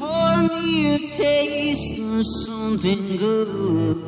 for me a taste of something good.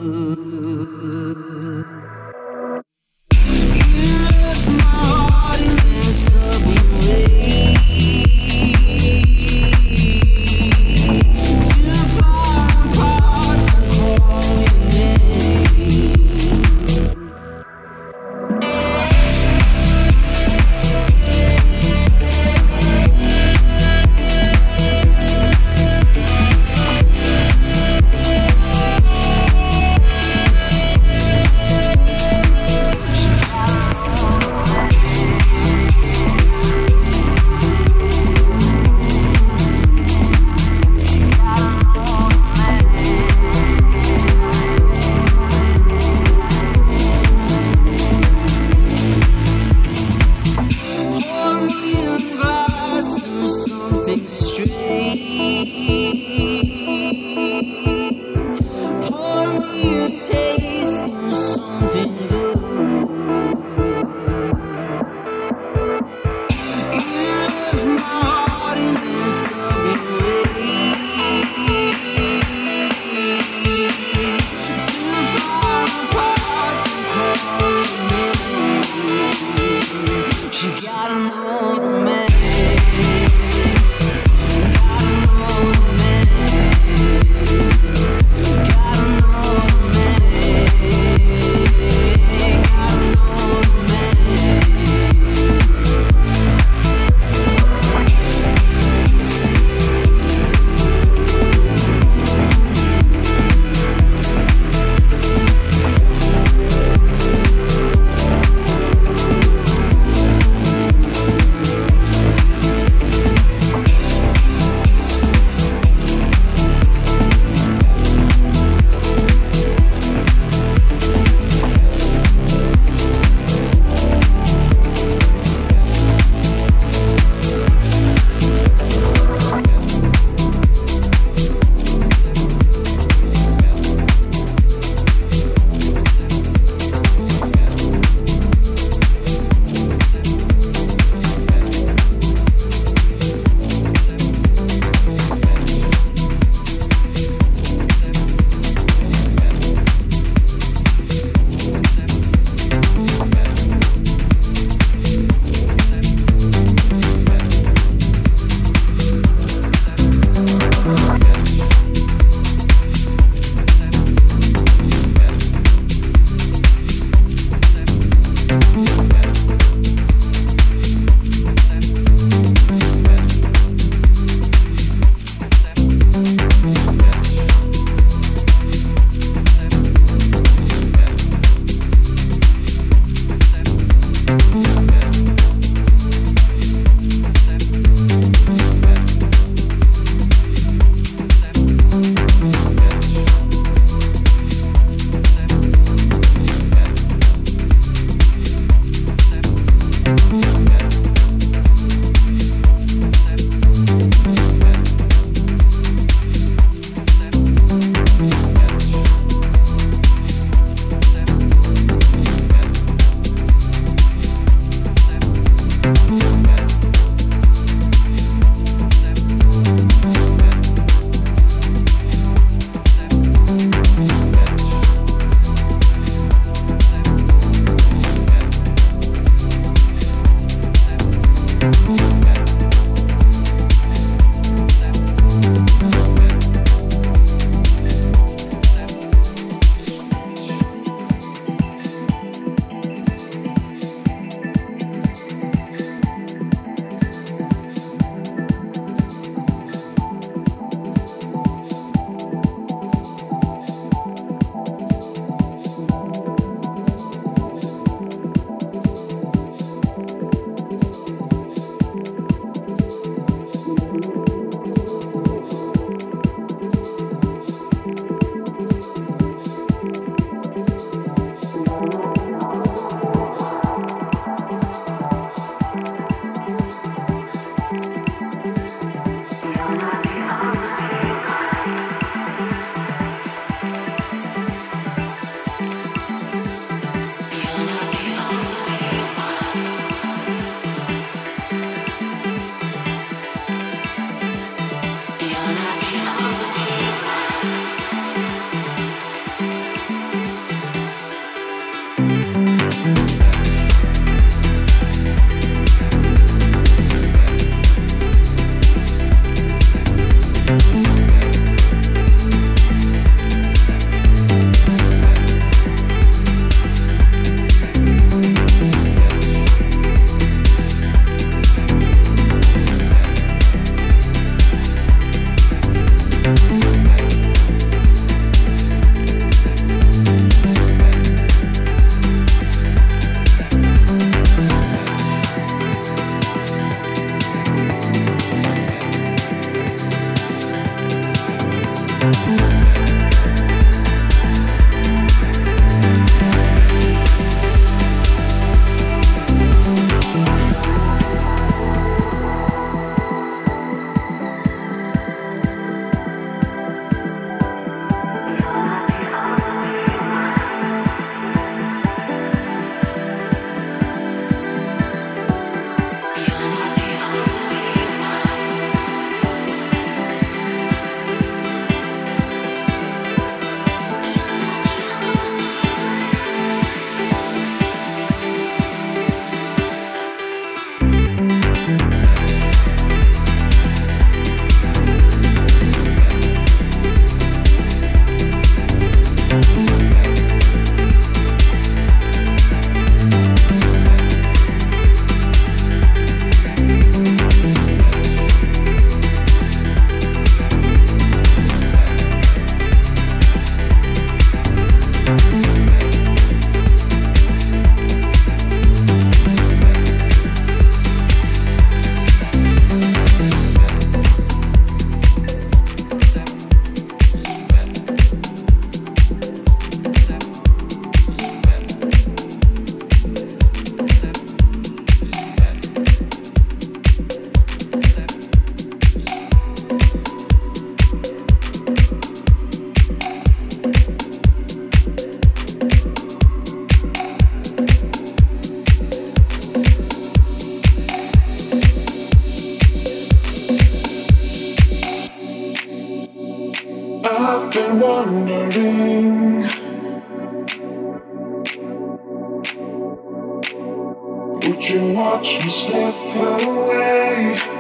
you watch me slip away?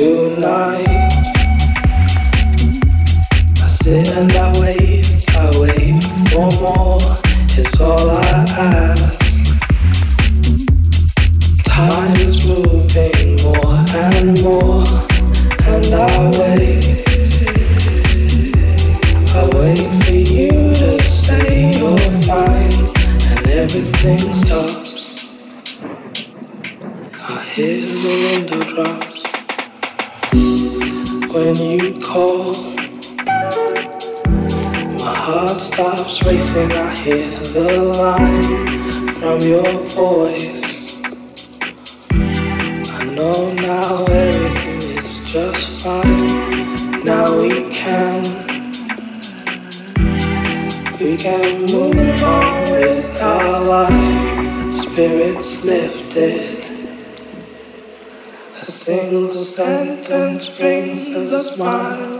tonight. I sit and I wait, I wait for more. It's all I ask. Time is moving more and more, and I wait. I wait for you to say you're fine, and everything stops. I hear the window drops when you call. My heart stops racing, I hear the line from your voice. I know now everything is just fine. Now we can, we can move on with our life. Spirits lifted. A single sentence brings a smile.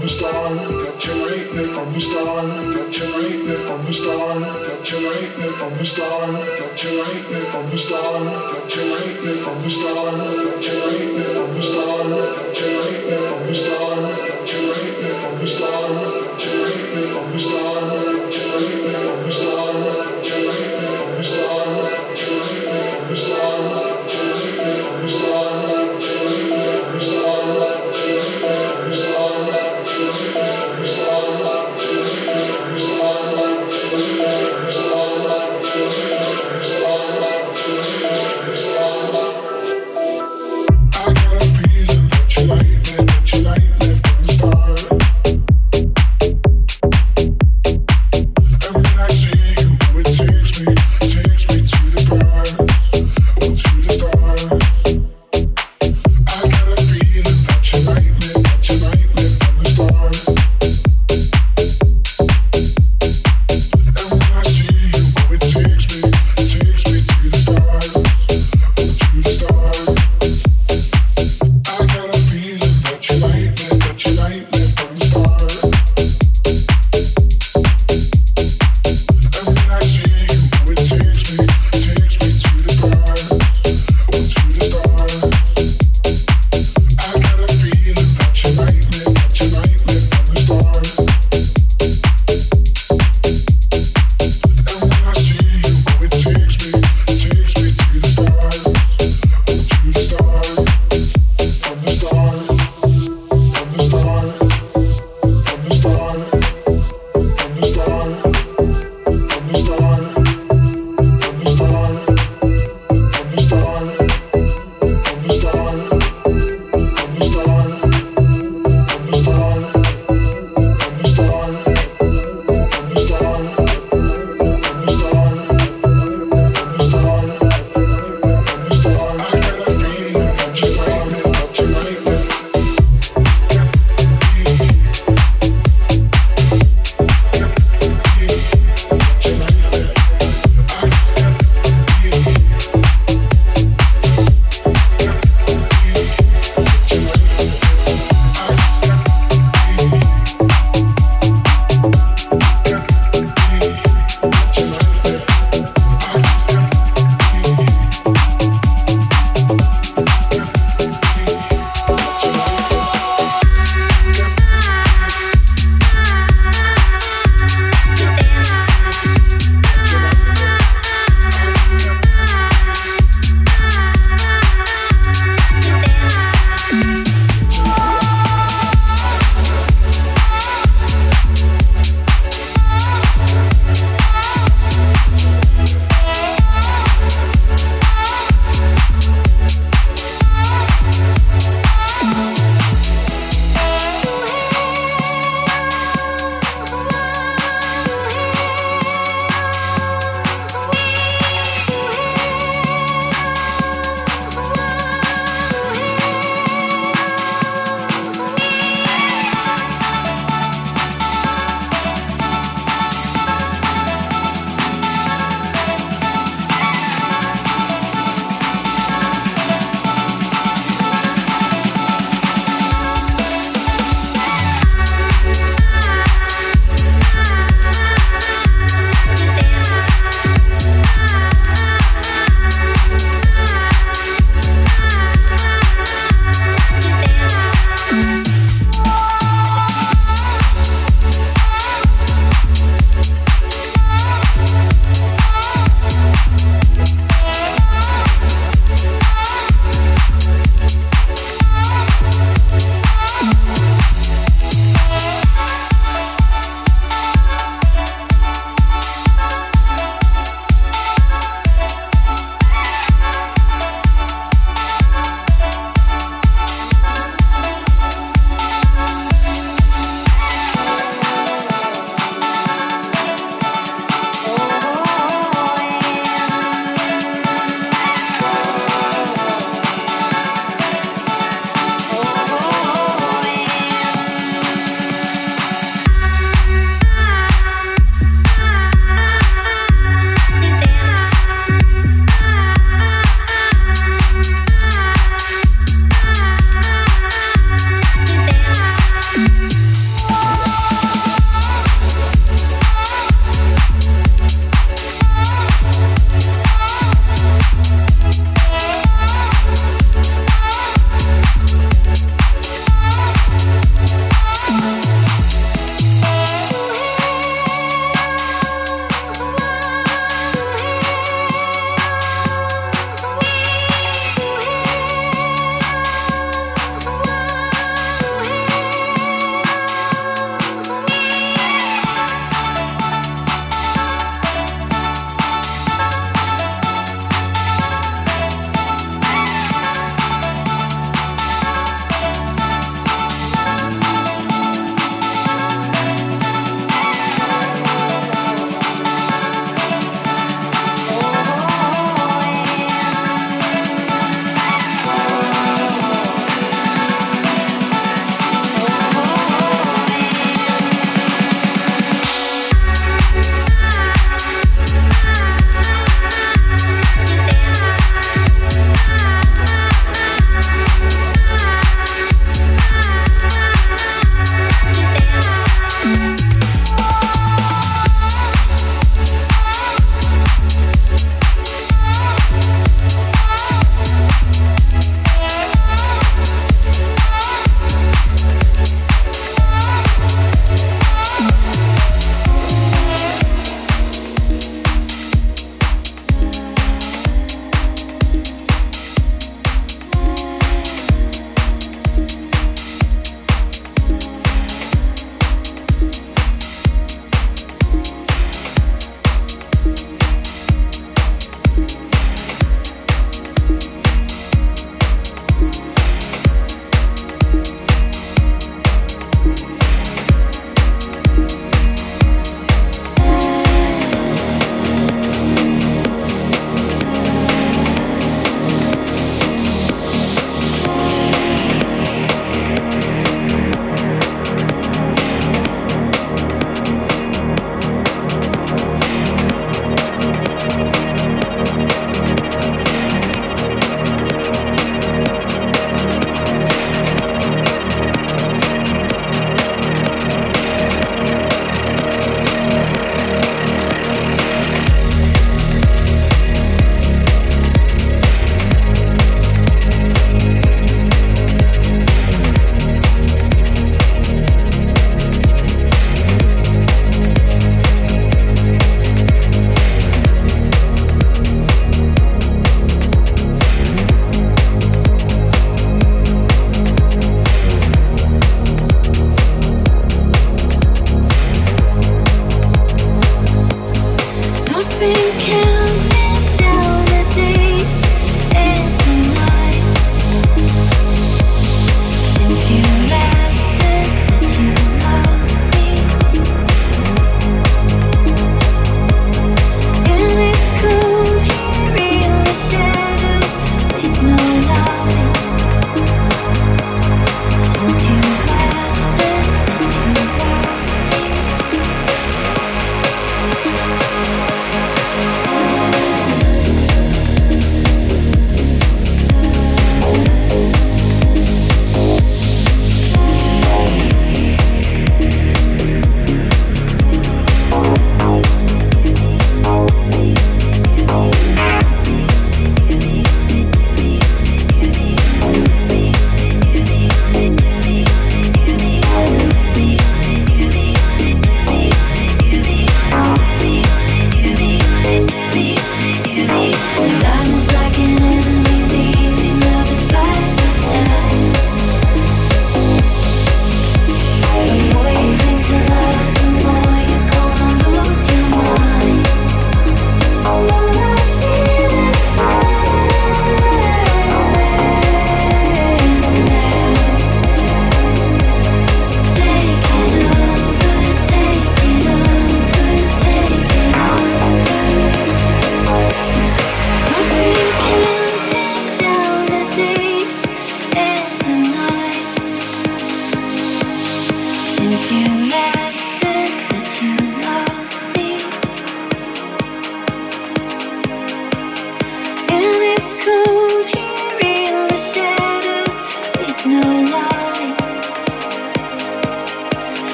from the start, that you rate me from the start, that you rate me from the start, that you rate me from the start, that you rate me from the start, that you rate me from the start, that you rate me from the start, that you rate me from the start, that you rate me from the start, that you rate me from the start, that you rate me from the start.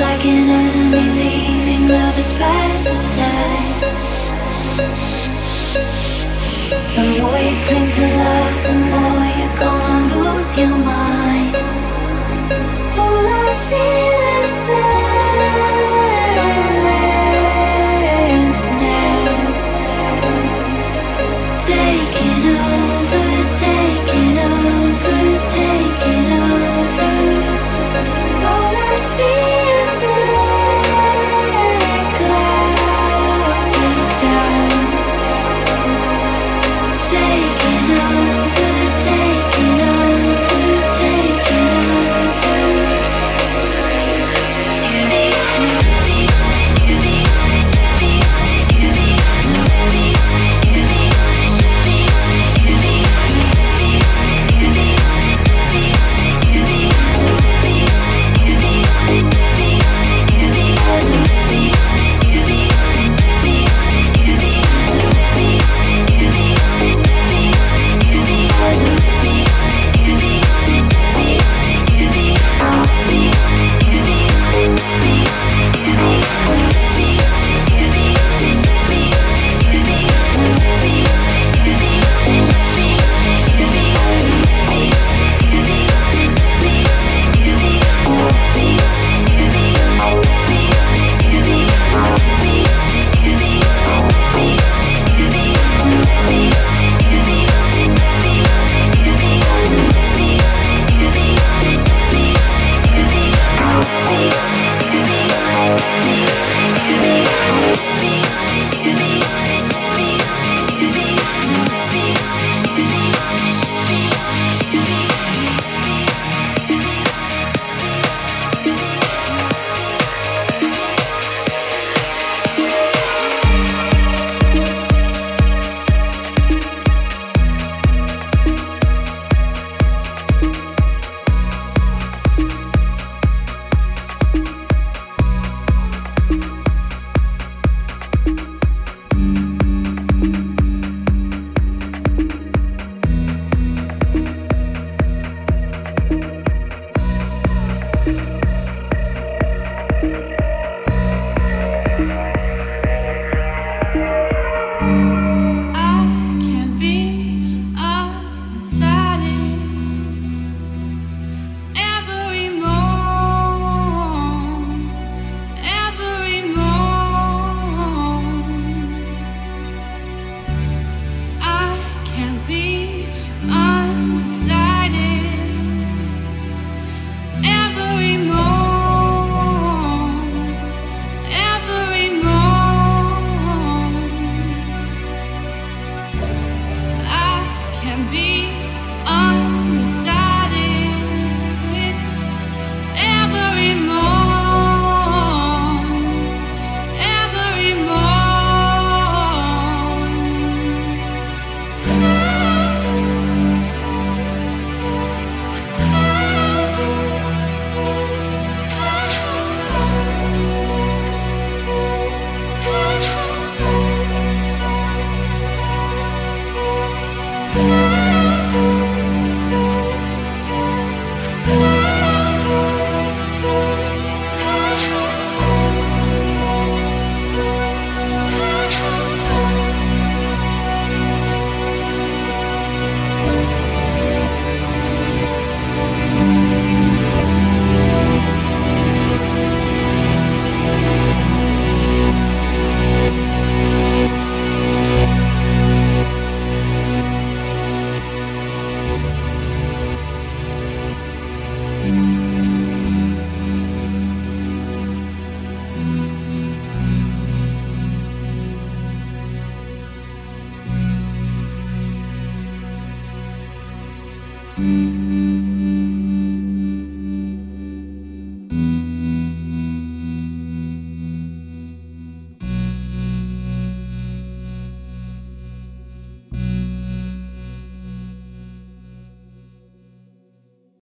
like an enemy leaving lovers by the side. The more you cling to love, the more you're gonna lose your mind.